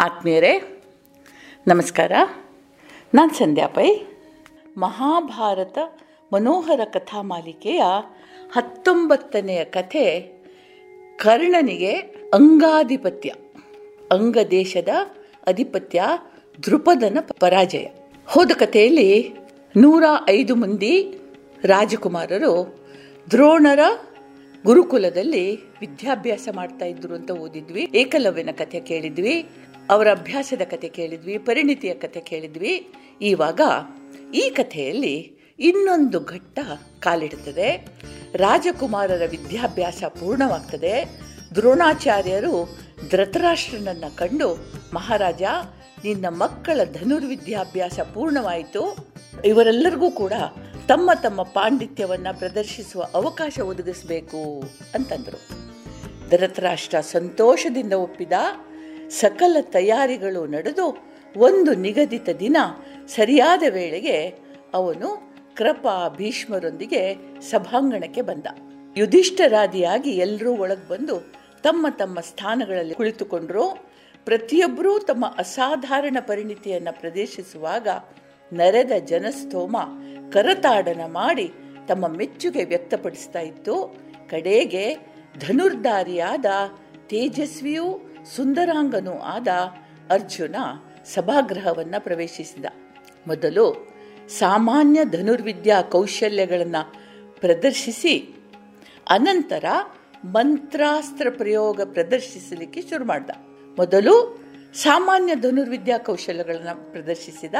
ಆತ್ಮೀಯರೇ, ನಮಸ್ಕಾರ. ನಾನು ಸಂಧ್ಯಾ ಪೈ. ಮಹಾಭಾರತ ಮನೋಹರ ಕಥಾ ಮಾಲಿಕೆಯ ಹತ್ತೊಂಬತ್ತನೆಯ ಕಥೆ ಕರ್ಣನಿಗೆ ಅಂಗಾಧಿಪತ್ಯ ಅಂಗ ದೇಶದ ಅಧಿಪತ್ಯ ದೃಪದನ ಪರಾಜಯ. ಹೋದ ಕಥೆಯಲ್ಲಿ ನೂರ ಐದು ಮಂದಿ ರಾಜಕುಮಾರರು ದ್ರೋಣರ ಗುರುಕುಲದಲ್ಲಿ ವಿದ್ಯಾಭ್ಯಾಸ ಮಾಡ್ತಾ ಇದ್ರು ಅಂತ ಓದಿದ್ವಿ. ಏಕಲವ್ಯನ ಕಥೆ ಕೇಳಿದ್ವಿ. ಅವರ ಅಭ್ಯಾಸದ ಕತೆ ಕೇಳಿದ್ವಿ, ಪರಿಣಿತಿಯ ಕತೆ ಕೇಳಿದ್ವಿ. ಇವಾಗ ಈ ಕಥೆಯಲ್ಲಿ ಇನ್ನೊಂದು ಘಟ್ಟ ಕಾಲಿಡುತ್ತದೆ. ರಾಜಕುಮಾರರ ವಿದ್ಯಾಭ್ಯಾಸ ಪೂರ್ಣವಾಗ್ತದೆ. ದ್ರೋಣಾಚಾರ್ಯರು ಧೃತರಾಷ್ಟ್ರನನ್ನು ಕಂಡು, ಮಹಾರಾಜ, ನಿನ್ನ ಮಕ್ಕಳ ಧನುರ್ವಿದ್ಯಾಭ್ಯಾಸ ಪೂರ್ಣವಾಯಿತು. ಇವರೆಲ್ಲರಿಗೂ ಕೂಡ ತಮ್ಮ ತಮ್ಮ ಪಾಂಡಿತ್ಯವನ್ನು ಪ್ರದರ್ಶಿಸುವ ಅವಕಾಶ ಒದಗಿಸಬೇಕು ಅಂತಂದರು. ಧೃತರಾಷ್ಟ್ರ ಸಂತೋಷದಿಂದ ಒಪ್ಪಿದ ಸಕಲ ತಯಾರಿಗಳು ನಡೆದು ಒಂದು ನಿಗದಿತ ದಿನ ಸರಿಯಾದ ವೇಳೆಗೆ ಅವನು ಕೃಪ ಭೀಷ್ಮರೊಂದಿಗೆ ಸಭಾಂಗಣಕ್ಕೆ ಬಂದ. ಯುಧಿಷ್ಠರಾದಿಯಾಗಿ ಎಲ್ಲರೂ ಒಳಗೆ ಬಂದು ತಮ್ಮ ತಮ್ಮ ಸ್ಥಾನಗಳಲ್ಲಿ ಕುಳಿತುಕೊಂಡ್ರು. ಪ್ರತಿಯೊಬ್ಬರೂ ತಮ್ಮ ಅಸಾಧಾರಣ ಪರಿಣಿತಿಯನ್ನು ಪ್ರದರ್ಶಿಸುವಾಗ ನರೆದ ಜನಸ್ತೋಮ ಕರತಾಡನ ಮಾಡಿ ತಮ್ಮ ಮೆಚ್ಚುಗೆ ವ್ಯಕ್ತಪಡಿಸ್ತಾ ಇತ್ತು. ಕಡೆಗೆ ಧನುರ್ಧಾರಿಯಾದ ತೇಜಸ್ವಿಯೂ ಸುಂದರಾಂಗನೂ ಆದ ಅರ್ಜುನ ಸಭಾಗೃಹವನ್ನ ಪ್ರವೇಶಿಸಿದ. ಮೊದಲು ಸಾಮಾನ್ಯ ಧನುರ್ವಿದ್ಯಾ ಕೌಶಲ್ಯಗಳನ್ನು ಪ್ರದರ್ಶಿಸಿ, ಅನಂತರ ಮಂತ್ರಾಸ್ತ್ರ ಪ್ರಯೋಗ ಪ್ರದರ್ಶಿಸಲಿಕ್ಕೆ ಶುರು ಮಾಡ್ದ. ಮೊದಲು ಸಾಮಾನ್ಯ ಧನುರ್ವಿದ್ಯಾ ಕೌಶಲ್ಯಗಳನ್ನು ಪ್ರದರ್ಶಿಸಿದ,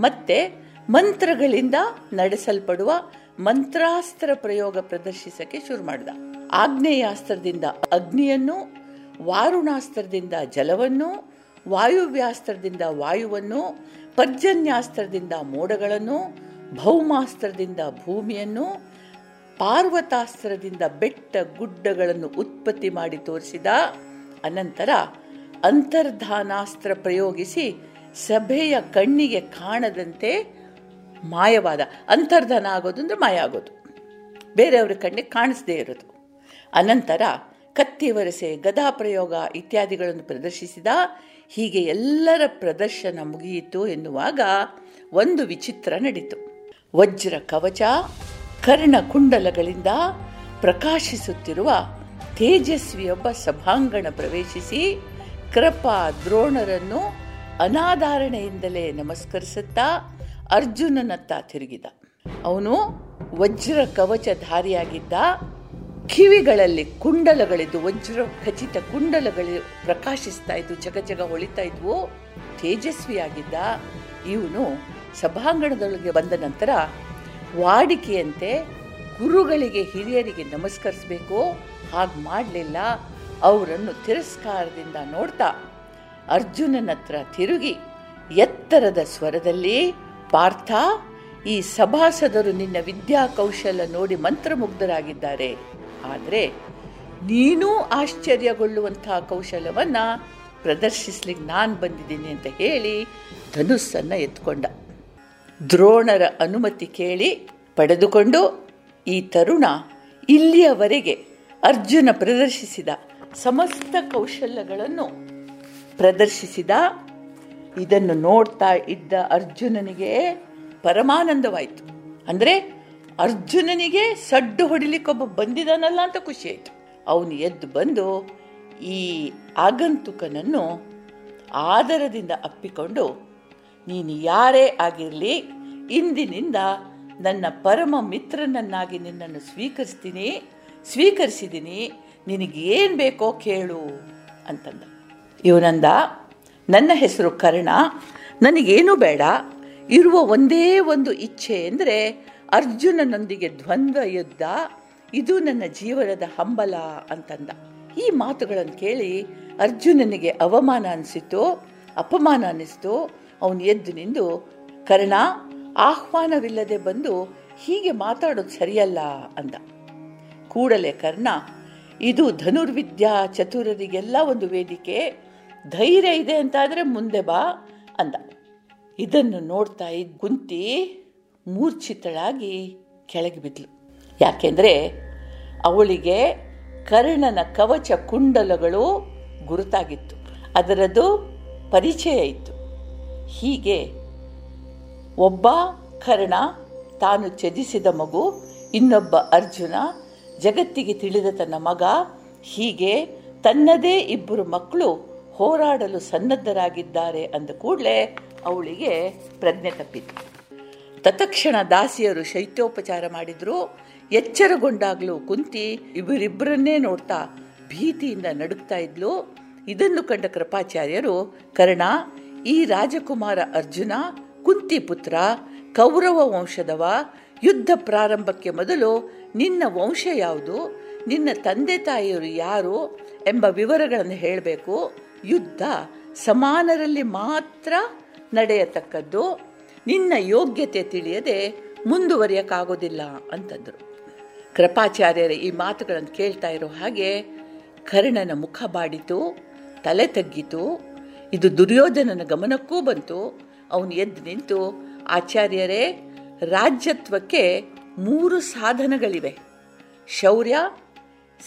ಮತ್ತೆ ಮಂತ್ರಗಳಿಂದ ನಡೆಸಲ್ಪಡುವ ಮಂತ್ರಾಸ್ತ್ರ ಪ್ರಯೋಗ ಪ್ರದರ್ಶಿಸಕ್ಕೆ ಶುರು ಮಾಡಿದ. ಆಗ್ನೇಯಾಸ್ತ್ರದಿಂದ ಅಗ್ನಿಯನ್ನು ವಾರುಣಾಸ್ತ್ರದಿಂದ ಜಲವನ್ನು, ವಾಯುವ್ಯಾಸ್ತ್ರದಿಂದ ವಾಯುವನ್ನು, ಪರ್ಜನ್ಯಾಸ್ತ್ರದಿಂದ ಮೋಡಗಳನ್ನು, ಭೌಮಾಸ್ತ್ರದಿಂದ ಭೂಮಿಯನ್ನು, ಪಾರ್ವತಾಸ್ತ್ರದಿಂದ ಬೆಟ್ಟ ಗುಡ್ಡಗಳನ್ನು ಉತ್ಪತ್ತಿ ಮಾಡಿ ತೋರಿಸಿದ ಅನಂತರ ಅಂತರ್ಧಾನಾಸ್ತ್ರ ಪ್ರಯೋಗಿಸಿ ಸಭೆಯ ಕಣ್ಣಿಗೆ ಕಾಣದಂತೆ ಮಾಯವಾದ, ಅಂತರ್ಧಾನ ಆಗೋದು ಅಂದರೆ ಮಾಯ ಆಗೋದು. ಬೇರೆಯವ್ರ ಕಣ್ಣಿಗೆ ಕಾಣಿಸದೇ ಇರೋದು. ಅನಂತರ ಕತ್ತಿ ವರಸೆ ಗದಾ ಪ್ರಯೋಗ ಇತ್ಯಾದಿಗಳನ್ನು ಪ್ರದರ್ಶಿಸಿದ ಹೀಗೆ ಎಲ್ಲರ ಪ್ರದರ್ಶನ ಮುಗಿಯಿತು ಎನ್ನುವಾಗ ಒಂದು ವಿಚಿತ್ರ ನಡೀತು. ವಜ್ರ ಕವಚ ಕರ್ಣಕುಂಡಲಗಳಿಂದ ಪ್ರಕಾಶಿಸುತ್ತಿರುವ ತೇಜಸ್ವಿಯೊಬ್ಬ ಸಭಾಂಗಣ ಪ್ರವೇಶಿಸಿ ಕೃಪಾ ದ್ರೋಣರನ್ನು ಅನಾಧಾರಣೆಯಿಂದಲೇ ನಮಸ್ಕರಿಸುತ್ತಾ ಅರ್ಜುನನತ್ತ ತಿರುಗಿದ. ಅವನು ವಜ್ರ ಕವಚಧಾರಿಯಾಗಿದ್ದ ಕಿವಿಗಳಲ್ಲಿ ಕುಂಡಲಗಳಿದ್ದು ವಜ್ರ ಖಚಿತ ಕುಂಡಲಗಳು ಪ್ರಕಾಶಿಸ್ತಾ ಇದ್ವು ಜಗ ಹೊಳಿತಾ ಇದ್ವು. ತೇಜಸ್ವಿಯಾಗಿದ್ದ ಇವನು ಸಭಾಂಗಣದೊಳಗೆ ಬಂದ ನಂತರ ವಾಡಿಕೆಯಂತೆ ಗುರುಗಳಿಗೆ ಹಿರಿಯರಿಗೆ ನಮಸ್ಕರಿಸಬೇಕು, ಹಾಗೆ ಮಾಡಲಿಲ್ಲ. ಅವರನ್ನು ತಿರಸ್ಕಾರದಿಂದ ನೋಡ್ತಾ ಅರ್ಜುನನ ಹತ್ರ ತಿರುಗಿ ಎತ್ತರದ ಸ್ವರದಲ್ಲಿ, ಪಾರ್ಥ, ಈ ಸಭಾಸದರು ನಿನ್ನ ವಿದ್ಯಾ ಕೌಶಲ ನೋಡಿ ಮಂತ್ರಮುಗ್ಧರಾಗಿದ್ದಾರೆ. ಆದರೆ ನೀನೂ ಆಶ್ಚರ್ಯಗೊಳ್ಳುವಂತಹ ಕೌಶಲವನ್ನು ಪ್ರದರ್ಶಿಸ್ಲಿಕ್ಕೆ ನಾನು ಬಂದಿದ್ದೀನಿ ಅಂತ ಹೇಳಿ ಧನುಸ್ಸನ್ನು ಎತ್ಕೊಂಡ. ದ್ರೋಣರ ಅನುಮತಿ ಕೇಳಿ ಪಡೆದುಕೊಂಡು ಈ ತರುಣ ಇಲ್ಲಿಯವರೆಗೆ ಅರ್ಜುನ ಪ್ರದರ್ಶಿಸಿದ ಸಮಸ್ತ ಕೌಶಲ್ಯಗಳನ್ನು ಪ್ರದರ್ಶಿಸಿದ. ಇದನ್ನು ನೋಡ್ತಾ ಇದ್ದ ಅರ್ಜುನನಿಗೆ ಪರಮಾನಂದವಾಯಿತು. ಅಂದರೆ ಅರ್ಜುನನಿಗೆ ಸಡ್ಡು ಹೊಡಿಲಿಕ್ಕೊಬ್ಬ ಬಂದಿದ್ದಾನಲ್ಲ ಅಂತ ಖುಷಿ ಆಯಿತು. ಅವನು ಎದ್ದು ಬಂದು ಈ ಆಗಂತುಕನನ್ನು ಆದರದಿಂದ ಅಪ್ಪಿಕೊಂಡು, ನೀನು ಯಾರೇ ಆಗಿರಲಿ, ಇಂದಿನಿಂದ ನನ್ನ ಪರಮ ಮಿತ್ರನನ್ನಾಗಿ ನಿನ್ನನ್ನು ಸ್ವೀಕರಿಸ್ತೀನಿ, ಸ್ವೀಕರಿಸಿದ್ದೀನಿ ನಿನಗೇನು ಬೇಕೋ ಕೇಳು ಅಂತಂದ. ಇವನಂದ, ನನ್ನ ಹೆಸರು ಕರ್ಣ, ನನಗೇನು ಬೇಡ, ಇರುವ ಒಂದೇ ಒಂದು ಇಚ್ಛೆ ಅಂದರೆ ಅರ್ಜುನನೊಂದಿಗೆ ದ್ವಂದ್ವ ಯುದ್ಧ, ಇದು ನನ್ನ ಜೀವನದ ಹಂಬಲ ಅಂತಂದ. ಈ ಮಾತುಗಳನ್ನು ಕೇಳಿ ಅರ್ಜುನನಿಗೆ ಅವಮಾನ ಅನಿಸಿತು ಅಪಮಾನ ಅನ್ನಿಸ್ತು ಅವನು ಎದ್ದು ನಿಂದು, ಕರ್ಣ, ಆಹ್ವಾನವಿಲ್ಲದೆ ಬಂದು ಹೀಗೆ ಮಾತಾಡೋದು ಸರಿಯಲ್ಲ ಅಂದ. ಕೂಡಲೇ ಕರ್ಣ, ಇದು ಧನುರ್ವಿದ್ಯಾ ಚತುರರಿಗೆಲ್ಲ ಒಂದು ವೇದಿಕೆ, ಧೈರ್ಯ ಇದೆ ಅಂತಾದರೆ ಮುಂದೆ ಬಾ ಅಂದ. ಇದನ್ನು ನೋಡ್ತಾ ಇದ್ದ ಕುಂತಿ ಮೂರ್ಛಿತಳಾಗಿ ಕೆಳಗೆ ಬಿದ್ಲು. ಯಾಕೆಂದರೆ ಅವಳಿಗೆ ಕರ್ಣನ ಕವಚ ಕುಂಡಲಗಳು ಗುರುತಾಗಿತ್ತು. ಅದರದ್ದು ಪರಿಚಯ ಇತ್ತು. ಹೀಗೆ ಒಬ್ಬ ಕರ್ಣ ತಾನು ಚದಿಸಿದ ಮಗು, ಇನ್ನೊಬ್ಬ ಅರ್ಜುನ ಜಗತ್ತಿಗೆ ತಿಳಿದ ತನ್ನ ಮಗ, ಹೀಗೆ ತನ್ನದೇ ಇಬ್ಬರು ಮಕ್ಕಳು ಹೋರಾಡಲು ಸನ್ನದ್ಧರಾಗಿದ್ದಾರೆ ಅಂದ ಕೂಡಲೇ ಅವಳಿಗೆ ಪ್ರಜ್ಞೆ ತಪ್ಪಿತು. ತತ್ಕ್ಷಣ ದಾಸಿಯರು ಶೈತ್ಯೋಪಚಾರ ಮಾಡಿದ್ರು. ಎಚ್ಚರಗೊಂಡಾಗಲೂ ಕುಂತಿ ಇವರಿಬ್ಬರನ್ನೇ ನೋಡ್ತಾ ಭೀತಿಯಿಂದ ನಡುಗ್ತಾ ಇದ್ಲು. ಇದನ್ನು ಕಂಡ ಕೃಪಾಚಾರ್ಯರು, ಕರ್ಣ, ಈ ರಾಜಕುಮಾರ ಅರ್ಜುನ, ಕುಂತಿ ಪುತ್ರ, ಕೌರವ ವಂಶದವ, ಯುದ್ಧ ಪ್ರಾರಂಭಕ್ಕೆ ಮೊದಲು ನಿನ್ನ ವಂಶ ಯಾವುದು, ನಿನ್ನ ತಂದೆ ತಾಯಿಯರು ಯಾರು ಎಂಬ ವಿವರಗಳನ್ನು ಹೇಳಬೇಕು. ಯುದ್ಧ ಸಮಾನರಲ್ಲಿ ಮಾತ್ರ ನಡೆಯತಕ್ಕದ್ದು. ನಿನ್ನ ಯೋಗ್ಯತೆ ತಿಳಿಯದೆ ಮುಂದುವರಿಯಕ್ಕಾಗೋದಿಲ್ಲ ಅಂತಂದರು. ಕೃಪಾಚಾರ್ಯರ, ಈ ಮಾತುಗಳನ್ನು ಕೇಳ್ತಾ ಇರೋ ಹಾಗೆ ಕರ್ಣನ ಮುಖ ಬಾಡಿತು, ತಲೆ ತಗ್ಗಿತು. ಇದು ದುರ್ಯೋಧನನ ಗಮನಕ್ಕೂ ಬಂತು. ಅವನು ಎದ್ದು ನಿಂತು, ಆಚಾರ್ಯರೇ, ರಾಜ್ಯತ್ವಕ್ಕೆ ಮೂರು ಸಾಧನಗಳಿವೆ. ಶೌರ್ಯ,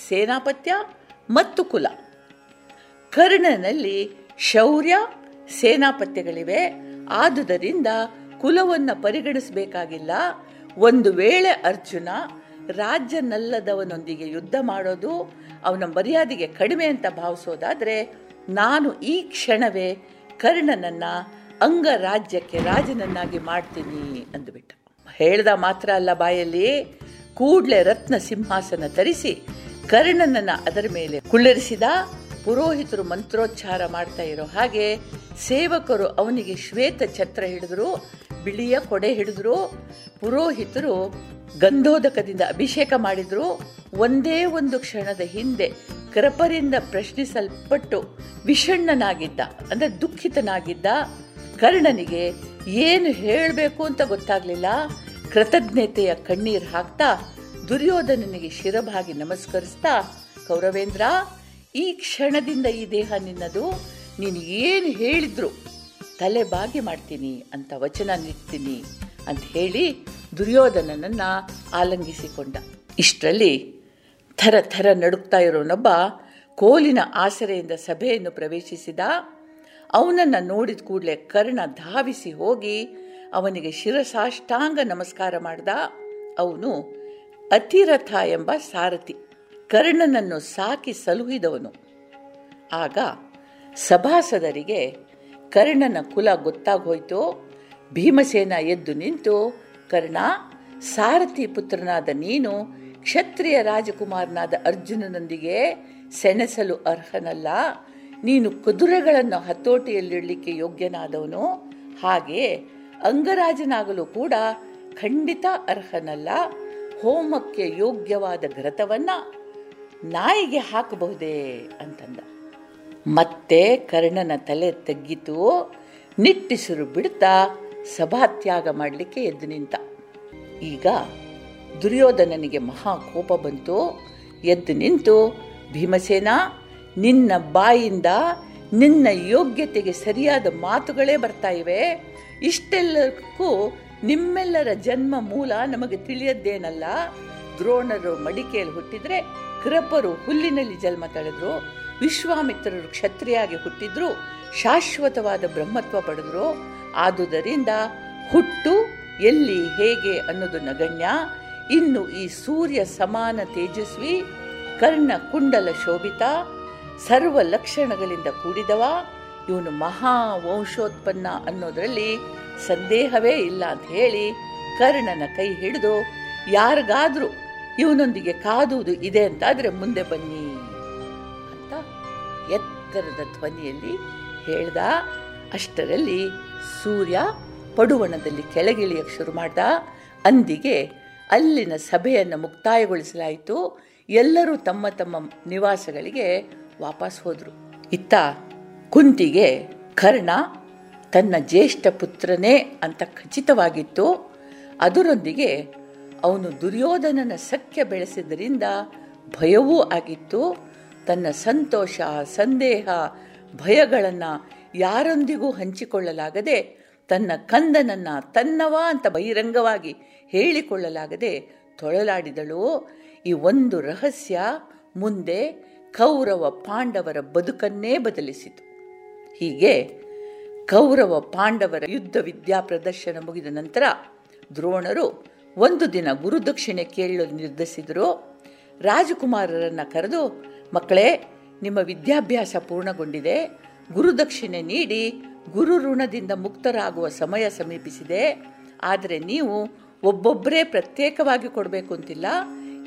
ಸೇನಾಪತ್ಯ ಮತ್ತು ಕುಲ. ಕರ್ಣನಲ್ಲಿ ಶೌರ್ಯ, ಸೇನಾಪತ್ಯಗಳಿವೆ. ಆದುದರಿಂದ ಕುಲವನ್ನು ಪರಿಗಣಿಸಬೇಕಾಗಿಲ್ಲ. ಒಂದು ವೇಳೆ ಅರ್ಜುನ ರಾಜ್ಯನಲ್ಲದವನೊಂದಿಗೆ ಯುದ್ಧ ಮಾಡೋದು ಅವನ ಮರ್ಯಾದೆಗೆ ಕಡಿಮೆ ಅಂತ ಭಾವಿಸೋದಾದರೆ ನಾನು ಈ ಕ್ಷಣವೇ ಕರ್ಣನನ್ನ ಅಂಗರಾಜ್ಯಕ್ಕೆ ರಾಜನನ್ನಾಗಿ ಮಾಡ್ತೀನಿ ಅಂದುಬಿಟ್ಟ. ಹೇಳ್ದ ಮಾತ್ರ ಅಲ್ಲ ಬಾಯಲ್ಲಿ, ಕೂಡ್ಲೆ ರತ್ನ ಸಿಂಹಾಸನ ತರಿಸಿ ಕರ್ಣನನ್ನ ಅದರ ಮೇಲೆ ಕುಳ್ಳರಿಸಿದ ಪುರೋಹಿತರು ಮಂತ್ರೋಚ್ಚಾರ ಮಾಡ್ತಾ ಇರೋ ಹಾಗೆ ಸೇವಕರು ಅವನಿಗೆ ಶ್ವೇತ ಛತ್ರ ಹಿಡಿದ್ರು. ಬಿಳಿಯ ಕೊಡೆ ಹಿಡಿದ್ರು, ಪುರೋಹಿತರು ಗಂಧೋದಕದಿಂದ ಅಭಿಷೇಕ ಮಾಡಿದ್ರು. ಒಂದೇ ಒಂದು ಕ್ಷಣದ ಹಿಂದೆ ಕೃಪರಿಂದ ಪ್ರಶ್ನಿಸಲ್ಪಟ್ಟು ವಿಷಣ್ಣನಾಗಿದ್ದ, ಅಂದ್ರೆ ದುಃಖಿತನಾಗಿದ್ದ ಕರ್ಣನಿಗೆ ಏನು ಹೇಳಬೇಕು ಅಂತ ಗೊತ್ತಾಗ್ಲಿಲ್ಲ. ಕೃತಜ್ಞತೆಯ ಕಣ್ಣೀರು ಹಾಕ್ತಾ ದುರ್ಯೋಧನನಿಗೆ ಶಿರಭಾಗಿ ನಮಸ್ಕರಿಸ್ತಾ, ಕೌರವೇಂದ್ರ, ಈ ಕ್ಷಣದಿಂದ ಈ ದೇಹ ನಿನ್ನದು. ನೀನು ಏನು ಹೇಳಿದ್ರು ತಲೆ ಬಾಗಿ ಮಾಡ್ತೀನಿ ಅಂತ ವಚನ ನೀಡ್ತೀನಿ ಅಂತ ಹೇಳಿ ದುರ್ಯೋಧನನನ್ನು ಆಲಂಗಿಸಿಕೊಂಡ. ಇಷ್ಟರಲ್ಲಿ ಥರ ಥರ ನಡುಕ್ತಾ ಇರೋನೊಬ್ಬ ಕೋಲಿನ ಆಸರೆಯಿಂದ ಸಭೆಯನ್ನು ಪ್ರವೇಶಿಸಿದ. ಅವನನ್ನು ನೋಡಿದ ಕೂಡಲೇ ಕರ್ಣ ಧಾವಿಸಿ ಹೋಗಿ ಅವನಿಗೆ ಶಿರಸಾಷ್ಟಾಂಗ ನಮಸ್ಕಾರ ಮಾಡಿದ. ಅವನು ಅತಿರಥ ಎಂಬ ಸಾರಥಿ ಕರ್ಣನನ್ನು ಸಾಕಿ ಸಲುಹಿದವನು. ಆಗ ಸಭಾಸದರಿಗೆ ಕರ್ಣನ ಕುಲ ಗೊತ್ತಾಗೋಯ್ತು? ಭೀಮಸೇನ ಎದ್ದು ನಿಂತು, ಕರ್ಣ, ಸಾರಥಿ ಪುತ್ರನಾದ ನೀನು ಕ್ಷತ್ರಿಯ ರಾಜಕುಮಾರನಾದ ಅರ್ಜುನನೊಂದಿಗೆ ಸೆಣಸಲು ಅರ್ಹನಲ್ಲ. ನೀನು ಕುದುರೆಗಳನ್ನು ಹತೋಟಿಯಲ್ಲಿಡಲಿಕ್ಕೆ ಯೋಗ್ಯನಾದವನು. ಹಾಗೆ ಅಂಗರಾಜನಾಗಲು ಕೂಡ ಖಂಡಿತ ಅರ್ಹನಲ್ಲ. ಹೋಮಕ್ಕೆ ಯೋಗ್ಯವಾದ ಘೃತವನ್ನ ನಾಯಿಗೆ ಹಾಕಬಹುದೇ? ಅಂತಂದ. ಮತ್ತೆ ಕರ್ಣನ ತಲೆ ತಗ್ಗಿತು ನಿಟ್ಟಿಸಿರು ಬಿಡ್ತಾ ಸಭಾತ್ಯಾಗ ಮಾಡಲಿಕ್ಕೆ ಎದ್ದು ನಿಂತ. ಈಗ ದುರ್ಯೋಧನನಿಗೆ ಮಹಾ ಕೋಪ ಬಂತು. ಎದ್ದು ನಿಂತು, ಭೀಮಸೇನ, ನಿನ್ನ ಬಾಯಿಂದ ನಿನ್ನ ಯೋಗ್ಯತೆಗೆ ಸರಿಯಾದ ಮಾತುಗಳೇ ಬರ್ತಾ ಇವೆ. ಇಷ್ಟೆಲ್ಲಕ್ಕೂ ನಿಮ್ಮೆಲ್ಲರ ಜನ್ಮ ಮೂಲ ನಮಗೆ ತಿಳಿಯದ್ದೇನಲ್ಲ. ದ್ರೋಣರು ಮಡಿಕೆಯಲ್ಲಿ ಹುಟ್ಟಿದ್ರೆ ಕೃಪರು ಹುಲ್ಲಿನಲ್ಲಿ ಜನ್ಮ ತಳೆದ್ರು. ವಿಶ್ವಾಮಿತ್ರರು ಕ್ಷತ್ರಿಯಾಗಿ ಹುಟ್ಟಿದ್ರು ಶಾಶ್ವತವಾದ ಬ್ರಹ್ಮತ್ವ ಪಡೆದ್ರು, ಆದುದರಿಂದ ಹುಟ್ಟು ಎಲ್ಲಿ ಹೇಗೆ ಅನ್ನೋದು ನಗಣ್ಯ, ಇನ್ನು ಈ ಸೂರ್ಯ ಸಮಾನ ತೇಜಸ್ವಿ, ಕರ್ಣ ಕುಂಡಲ ಶೋಭಿತ, ಸರ್ವ ಲಕ್ಷಣಗಳಿಂದ ಕೂಡಿದವ, ಇವನು ಮಹಾ ವಂಶೋತ್ಪನ್ನ ಅನ್ನೋದರಲ್ಲಿ ಸಂದೇಹವೇ ಇಲ್ಲ ಅಂತ ಹೇಳಿ ಕರ್ಣನ ಕೈ ಹಿಡಿದು, ಯಾರಿಗಾದ್ರೂ ಇವನೊಂದಿಗೆ ಕಾದುವುದು ಇದೆ ಅಂತಾದರೆ ಮುಂದೆ ಬನ್ನಿ. ಎತ್ತರದ ಧ್ವನಿಯಲ್ಲಿ ಹೇಳ್ದ, ಅಷ್ಟರಲ್ಲಿ ಸೂರ್ಯ ಪಡುವಣದಲ್ಲಿ ಕೆಳಗಿಳಿಯಕ್ಕೆ ಶುರು ಮಾಡ್ದ. ಅಂದಿಗೆ ಅಲ್ಲಿನ ಸಭೆಯನ್ನು ಮುಕ್ತಾಯಗೊಳಿಸಲಾಯಿತು. ಎಲ್ಲರೂ ತಮ್ಮ ತಮ್ಮ ನಿವಾಸಗಳಿಗೆ ವಾಪಸ್ ಹೋದರು. ಇತ್ತ ಕುಂತಿಗೆ ಕರ್ಣ ತನ್ನ ಜ್ಯೇಷ್ಠ ಪುತ್ರನೇ ಅಂತ ಖಚಿತವಾಗಿತ್ತು. ಅದರೊಂದಿಗೆ ಅವನು ದುರ್ಯೋಧನನ ಸಖ್ಯ ಬೆಳೆಸಿದ್ದರಿಂದ ಭಯವೂ ಆಗಿತ್ತು. ತನ್ನ ಸಂತೋಷ, ಸಂದೇಹ, ಭಯಗಳನ್ನು ಯಾರೊಂದಿಗೂ ಹಂಚಿಕೊಳ್ಳಲಾಗದೆ ತನ್ನ ಕಂದನನ್ನ ತನ್ನವ ಅಂತ ಬಹಿರಂಗವಾಗಿ ಹೇಳಿಕೊಳ್ಳಲಾಗದೆ ತೊಳಲಾಡಿದಳು. ಈ ಒಂದು ರಹಸ್ಯ ಮುಂದೆ ಕೌರವ ಪಾಂಡವರ ಬದುಕನ್ನೇ ಬದಲಿಸಿತು. ಹೀಗೆ ಕೌರವ ಪಾಂಡವರ ಯುದ್ಧ ವಿದ್ಯಾ ಪ್ರದರ್ಶನ ಮುಗಿದ ನಂತರ ದ್ರೋಣರು ಒಂದು ದಿನ ಗುರುದಕ್ಷಿಣೆ ಕೇಳಲು ನಿರ್ಧರಿಸಿದರು ರಾಜಕುಮಾರರನ್ನು ಕರೆದು ಮಕ್ಕಳೇ, ನಿಮ್ಮ ವಿದ್ಯಾಭ್ಯಾಸ ಪೂರ್ಣಗೊಂಡಿದೆ. ಗುರುದಕ್ಷಿಣೆ ನೀಡಿ, ಗುರು ಋಣದಿಂದ ಮುಕ್ತರಾಗುವ ಸಮಯ ಸಮೀಪಿಸಿದೆ. ಆದರೆ ನೀವು ಒಬ್ಬೊಬ್ಬರೇ ಪ್ರತ್ಯೇಕವಾಗಿ ಕೊಡಬೇಕು ಅಂತಿಲ್ಲ.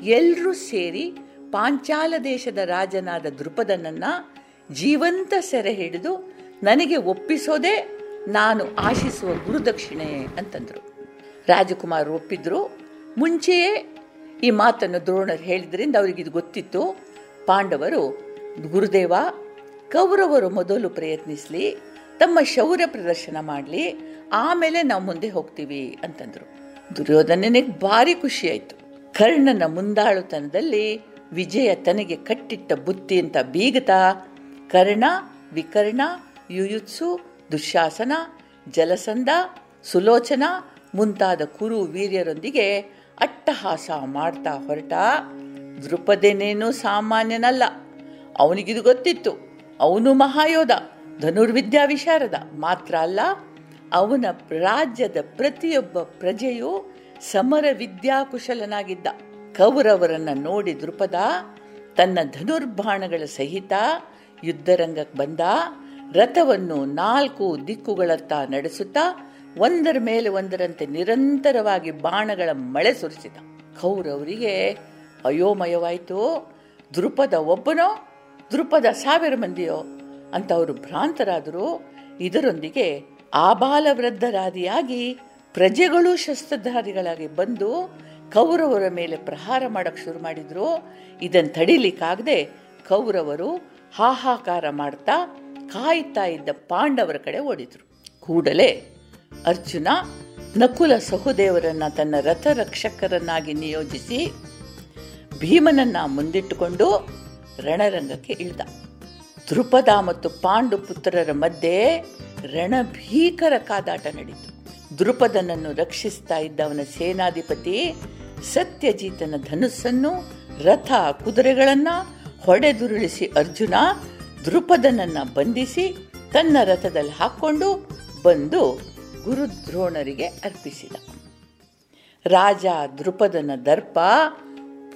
ಎಲ್ಲರೂ ಸೇರಿ ಪಾಂಚಾಲ ದೇಶದ ರಾಜನಾದ ದೃಪದನನ್ನು ಜೀವಂತ ಸೆರೆ ಹಿಡಿದು ನನಗೆ ಒಪ್ಪಿಸೋದೇ ನಾನು ಆಶಿಸುವ ಗುರುದಕ್ಷಿಣೆ ಅಂತಂದರು. ರಾಜಕುಮಾರ್ ಒಪ್ಪಿದ್ರು. ಮುಂಚೆಯೇ ಈ ಮಾತನ್ನು ದ್ರೋಣರು ಹೇಳಿದ್ರಿಂದ ಅವರಿಗಿದು ಗೊತ್ತಿತ್ತು. ಪಾಂಡವರು ಗುರುದೇವ, ಕೌರವರು ಮೊದಲು ಪ್ರಯತ್ನಿಸಲಿ, ತಮ್ಮ ಶೌರ್ಯ ಪ್ರದರ್ಶನ ಮಾಡಲಿ, ಆಮೇಲೆ ನಾವು ಮುಂದೆ ಹೋಗ್ತೀವಿ ಅಂತಂದರು. ದುರ್ಯೋಧನನಿಗೆ ಭಾರಿ ಖುಷಿಯಾಯಿತು ಕರ್ಣನ ಮುಂದಾಳುತನದಲ್ಲಿ ವಿಜಯ ತನಗೆ ಕಟ್ಟಿಟ್ಟ ಬುತ್ತಿ ಅಂತ ಬೀಗತಾ, ಕರ್ಣ, ವಿಕರ್ಣ, ಯುಯುತ್ಸು, ದುಶಾಸನ, ಜಲಸಂಧ, ಸುಲೋಚನ ಮುಂತಾದ ಕುರು ವೀರ್ಯರೊಂದಿಗೆ ಅಟ್ಟಹಾಸ ಮಾಡ್ತಾ ಹೊರಟ ದೃಪದೇನೇನು ಸಾಮಾನ್ಯನಲ್ಲ. ಅವನಿಗಿದು ಗೊತ್ತಿತ್ತು. ಅವನು ಮಹಾಯೋಧ, ಧನುರ್ವಿದ್ಯಾ ವಿಶಾರದ. ಮಾತ್ರ ಅಲ್ಲ, ಅವನ ರಾಜ್ಯದ ಪ್ರತಿಯೊಬ್ಬ ಪ್ರಜೆಯು ಸಮರ ವಿದ್ಯಾಕುಶಲನಾಗಿದ್ದ. ಕೌರವರನ್ನ ನೋಡಿ ದೃಪದ ತನ್ನ ಧನುರ್ಬಾಣಗಳ ಸಹಿತ ಯುದ್ಧರಂಗಕ್ಕೆ ಬಂದ. ರಥವನ್ನು ನಾಲ್ಕು ದಿಕ್ಕುಗಳತ್ತ ನಡೆಸುತ್ತಾ ಒಂದರ ಮೇಲೆ ಒಂದರಂತೆ ನಿರಂತರವಾಗಿ ಬಾಣಗಳ ಮಳೆ ಸುರಿಸಿದ. ಕೌರವರಿಗೆ ಅಯೋಮಯವಾಯಿತು? ದೃಪದ ಒಬ್ಬನೋ? ದೃಪದ ಸಾವಿರ ಮಂದಿಯೋ? ಅಂತ ಅವರು ಭ್ರಾಂತರಾದರು ಇದರೊಂದಿಗೆ ಆಬಾಲವೃದ್ಧರಾದಿಯಾಗಿ ಪ್ರಜೆಗಳು ಶಸ್ತ್ರಧಾರಿಗಳಾಗಿ ಬಂದು ಕೌರವರ ಮೇಲೆ ಪ್ರಹಾರ ಮಾಡಕ್ಕೆ ಶುರು ಮಾಡಿದ್ರು. ಇದನ್ನು ತಡಿಲಿಕ್ಕಾಗದೆ ಕೌರವರು ಹಾಹಾಕಾರ ಮಾಡ್ತಾ ಕಾಯ್ತಾ ಇದ್ದ ಪಾಂಡವರ ಕಡೆ ಓಡಿದ್ರು. ಕೂಡಲೇ ಅರ್ಜುನ ನಕುಲ ಸಹೋದೇವರನ್ನು ತನ್ನ ರಥರಕ್ಷಕರನ್ನಾಗಿ ನಿಯೋಜಿಸಿ ಭೀಮನನ್ನ ಮುಂದಿಟ್ಟುಕೊಂಡು ರಣರಂಗಕ್ಕೆ ಇಳಿದ. ಧ್ರುಪದ ಮತ್ತು ಪಾಂಡು ಪುತ್ರರ ಮಧ್ಯೆ ರಣಭೀಕರ ಕಾದಾಟ ನಡೀತು. ದೃಪದನನ್ನು ರಕ್ಷಿಸ್ತಾ ಇದ್ದವನ ಸೇನಾಧಿಪತಿ ಸತ್ಯಜೀತನ ಧನುಸ್ಸನ್ನು, ರಥ ಕುದುರೆಗಳನ್ನು ಹೊಡೆದುರುಳಿಸಿ ಅರ್ಜುನ ದ್ರುಪದನನ್ನ ಬಂಧಿಸಿ ತನ್ನ ರಥದಲ್ಲಿ ಹಾಕ್ಕೊಂಡು ಬಂದು ಗುರುದ್ರೋಣರಿಗೆ ಅರ್ಪಿಸಿದ. ರಾಜ ದೃಪದನ ದರ್ಪ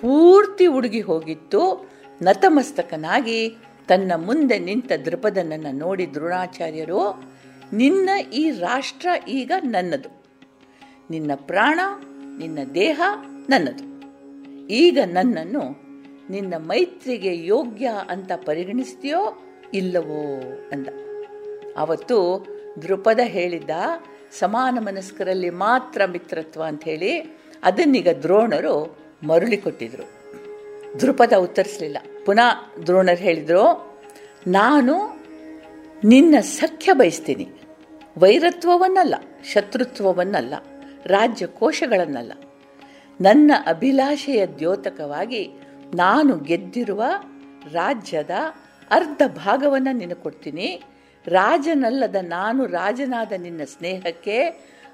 ಪೂರ್ತಿ ಉಡುಗಿ ಹೋಗಿತ್ತು. ನತಮಸ್ತಕನಾಗಿ ತನ್ನ ಮುಂದೆ ನಿಂತ ದೃಪದನನ್ನು ನೋಡಿ ದ್ರೋಣಾಚಾರ್ಯರು, ನಿನ್ನ ಈ ರಾಷ್ಟ್ರ ಈಗ ನನ್ನದು. ನಿನ್ನ ಪ್ರಾಣ, ನಿನ್ನ ದೇಹ ನನ್ನದು. ಈಗ ನನ್ನನ್ನು ನಿನ್ನ ಮೈತ್ರಿಗೆ ಯೋಗ್ಯ ಅಂತ ಪರಿಗಣಿಸ್ತೀಯೋ ಇಲ್ಲವೋ ಅಂದ. ಅವತ್ತು ದೃಪದ ಹೇಳಿದ್ದ ಸಮಾನ ಮನಸ್ಕರಲ್ಲಿ ಮಾತ್ರ ಮಿತ್ರತ್ವ ಅಂತ ಹೇಳಿ ಅದನ್ನೀಗ ದ್ರೋಣರು ಮರುಳಿ ಕೊಟ್ಟಿದ್ರು. ದೃಪದ ಉತ್ತರಿಸಲಿಲ್ಲ. ಪುನಃ ದ್ರೋಣರು ಹೇಳಿದರು, ನಾನು ನಿನ್ನ ಸಖ್ಯ ಬಯಸ್ತೀನಿ. ವೈರತ್ವವನ್ನಲ್ಲ, ಶತ್ರುತ್ವವನ್ನಲ್ಲ, ರಾಜ್ಯ ಕೋಶಗಳನ್ನಲ್ಲ. ನನ್ನ ಅಭಿಲಾಷೆಯ ದ್ಯೋತಕವಾಗಿ ನಾನು ಗೆದ್ದಿರುವ ರಾಜ್ಯದ ಅರ್ಧ ಭಾಗವನ್ನು ನಿನಗೆ ಕೊಡ್ತೀನಿ. ರಾಜನಲ್ಲದ ನಾನು ರಾಜನಾದ ನಿನ್ನ ಸ್ನೇಹಕ್ಕೆ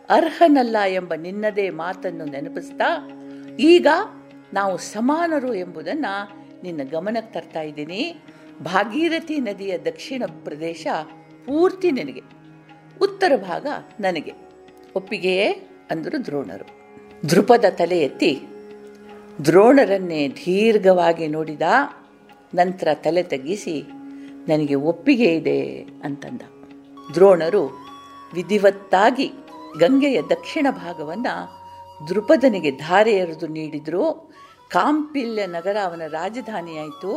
ಅರ್ಹನಲ್ಲ ಎಂಬ ನಿನ್ನದೇ ಮಾತನ್ನು ನೆನಪಿಸ್ತಾ ಈಗ ನಾವು ಸಮಾನರು ಎಂಬುದನ್ನು ನಿನ್ನ ಗಮನಕ್ಕೆ ತರ್ತಾ ಇದ್ದೀನಿ. ಭಾಗೀರಥಿ ನದಿಯ ದಕ್ಷಿಣ ಪ್ರದೇಶ ಪೂರ್ತಿ ನಿನಗೆ, ಉತ್ತರ ಭಾಗ ನನಗೆ. ಒಪ್ಪಿಗೆಯೇ ಅಂದರು ದ್ರೋಣರು. ದೃಪದ ತಲೆ ಎತ್ತಿ ದ್ರೋಣರನ್ನೇ ದೀರ್ಘವಾಗಿ ನೋಡಿದ ನಂತರ ತಲೆ ತಗ್ಗಿಸಿ, ನನಗೆ ಒಪ್ಪಿಗೆ ಇದೆ ಅಂತಂದ. ದ್ರೋಣರು ವಿಧಿವತ್ತಾಗಿ ಗಂಗೆಯ ದಕ್ಷಿಣ ಭಾಗವನ್ನು ದೃಪದನಿಗೆ ಧಾರೆ ಎರೆದು ನೀಡಿದರು. ಕಾಂಪಿಲ್ಯ ನಗರ ಅವನ ರಾಜಧಾನಿಯಾಯಿತು.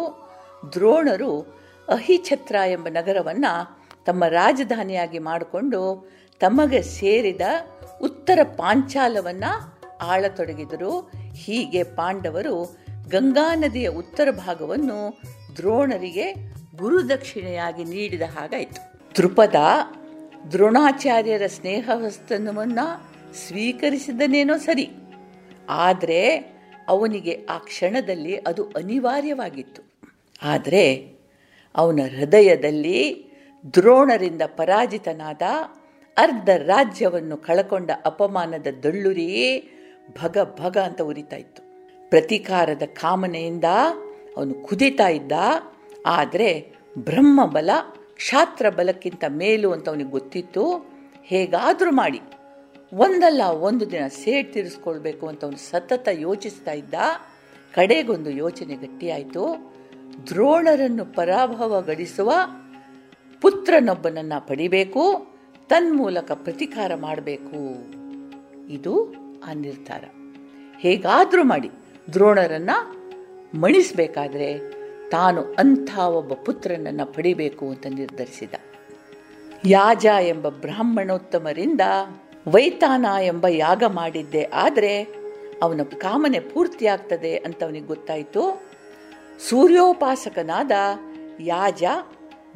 ದ್ರೋಣರು ಅಹಿಛತ್ರ ಎಂಬ ನಗರವನ್ನು ತಮ್ಮ ರಾಜಧಾನಿಯಾಗಿ ಮಾಡಿಕೊಂಡು ತಮಗೆ ಸೇರಿದ ಉತ್ತರ ಪಾಂಚಾಲವನ್ನು ಆಳತೊಡಗಿದರು. ಹೀಗೆ ಪಾಂಡವರು ಗಂಗಾ ನದಿಯ ಉತ್ತರ ಭಾಗವನ್ನು ದ್ರೋಣರಿಗೆ ಗುರುದಕ್ಷಿಣೆಯಾಗಿ ನೀಡಿದ ಹಾಗಾಯಿತು. ದೃಪದ ದ್ರೋಣಾಚಾರ್ಯರ ಸ್ನೇಹಹಸ್ತನವನ್ನು ಸ್ವೀಕರಿಸಿದನೇನೋ ಸರಿ. ಆದರೆ ಅವನಿಗೆ ಆ ಕ್ಷಣದಲ್ಲಿ ಅದು ಅನಿವಾರ್ಯವಾಗಿತ್ತು. ಆದರೆ ಅವನ ಹೃದಯದಲ್ಲಿ ದ್ರೋಣರಿಂದ ಪರಾಜಿತನಾದ ಅರ್ಧ ರಾಜ್ಯವನ್ನು ಕಳಕೊಂಡ ಅಪಮಾನದ ದಳ್ಳುರಿ ಭಗ ಭಗ ಅಂತ ಉರಿತಾ ಇತ್ತು. ಪ್ರತೀಕಾರದ ಕಾಮನೆಯಿಂದ ಅವನು ಕುದಿತಾ ಇದ್ದ. ಆದರೆ ಬ್ರಹ್ಮಬಲ ಕ್ಷಾತ್ರ ಬಲಕ್ಕಿಂತ ಮೇಲು ಅಂತ ಅವನಿಗೆ ಗೊತ್ತಿತ್ತು. ಹೇಗಾದರೂ ಮಾಡಿ. ಒಂದಲ್ಲ, ಒಂದು ದಿನ ಸೇಡ್ ತೀರಿಸ್ಕೊಳ್ಬೇಕು ಅಂತ ಅವನು ಸತತ ಯೋಚಿಸ್ತಾ ಇದ್ದ. ಕಡೆಗೊಂದು ಯೋಚನೆ ಗಟ್ಟಿಯಾಯಿತು. ದ್ರೋಣರನ್ನು ಪರಾಭವಗೊಳಿಸುವ ಪುತ್ರನೊಬ್ಬನನ್ನ ಪಡಿಬೇಕು, ತನ್ಮೂಲಕ ಪ್ರತಿಕಾರ ಮಾಡಬೇಕು. ಇದು ಆ ನಿರ್ಧಾರ. ಹೇಗಾದರೂ ಮಾಡಿ ದ್ರೋಣರನ್ನು ಮಣಿಸಬೇಕಾದ್ರೆ ತಾನು ಅಂಥ ಒಬ್ಬ ಪುತ್ರನನ್ನು ಪಡಿಬೇಕು ಅಂತ ನಿರ್ಧರಿಸಿದ. ಯಾಜ ಎಂಬ ಬ್ರಾಹ್ಮಣೋತ್ತಮರಿಂದ ವೈತಾನ ಎಂಬ ಯಾಗ ಮಾಡಿದ್ದೆ. ಆದರೆ ಅವನ ಕಾಮನೆ ಪೂರ್ತಿಯಾಗ್ತದೆ ಅಂತ ಅವನಿಗೆ ಗೊತ್ತಾಯಿತು. ಸೂರ್ಯೋಪಾಸಕನಾದ ಯಾಜ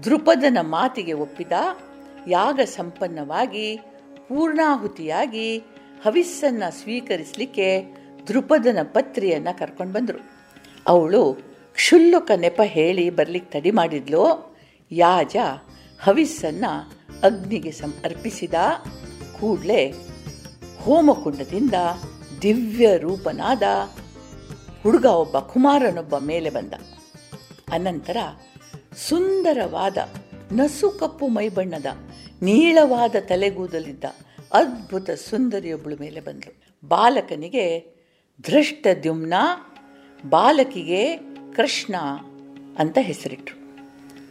ದೃಪದನ ಮಾತಿಗೆ ಒಪ್ಪಿದ. ಯಾಗ ಸಂಪನ್ನವಾಗಿ, ಪೂರ್ಣಾಹುತಿಯಾಗಿ ಹವಿಸ್ಸನ್ನು ಸ್ವೀಕರಿಸಲಿಕ್ಕೆ ದೃಪದನ ಪತ್ರಿಯನ್ನ ಕರ್ಕೊಂಡು ಬಂದರು. ಅವಳು ಕ್ಷುಲ್ಲುಕ ನೆಪ ಹೇಳಿ ಬರ್ಲಿಕ್ಕೆ ತಡಿ ಮಾಡಿದ್ಲು. ಯಾಜ ಹವಿಸ್ಸನ್ನ ಅಗ್ನಿಗೆ ಸಂ ಕೂಡಲೇ ಹೋಮಕುಂಡದಿಂದ ದಿವ್ಯ ರೂಪನಾದ ಹುಡುಗ ಒಬ್ಬ ಕುಮಾರನೊಬ್ಬ ಮೇಲೆ ಬಂದ. ಅನಂತರ ಸುಂದರವಾದ ನಸು ಕಪ್ಪು ಮೈಬಣ್ಣದ ನೀಳವಾದ ತಲೆಗೂದಲಿದ್ದ ಅದ್ಭುತ ಸುಂದರಿಯೊಬ್ಬಳು ಮೇಲೆ ಬಂದಳು ಬಾಲಕನಿಗೆ ಧೃಷ್ಟದ್ಯುಮ್ನ ಬಾಲಕಿಗೆ ಕೃಷ್ಣ ಅಂತ ಹೆಸರಿಟ್ರು.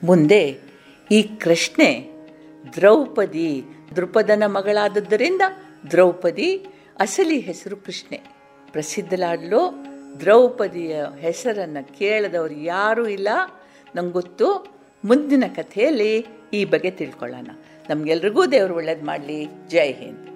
ಮುಂದೆ, ಈ ಕೃಷ್ಣೆ ದ್ರೌಪದಿ ದೃಪದನ ಮಗಳಾದದ್ದರಿಂದ ದ್ರೌಪದಿ ಅಸಲಿ ಹೆಸರು ಕೃಷ್ಣೆ. ಪ್ರಸಿದ್ಧಲಾಡಲು ದ್ರೌಪದಿಯ ಹೆಸರನ್ನು ಕೇಳದವರು ಯಾರೂ ಇಲ್ಲ. ನಂಗೊತ್ತು ಗೊತ್ತು ಮುಂದಿನ ಕಥೆಯಲ್ಲಿ ಈ ಬಗ್ಗೆ ತಿಳ್ಕೊಳ್ಳೋಣ. ನಮಗೆಲ್ರಿಗೂ ದೇವರು ಒಳ್ಳೇದು ಮಾಡಲಿ. ಜೈ ಹಿಂದ್.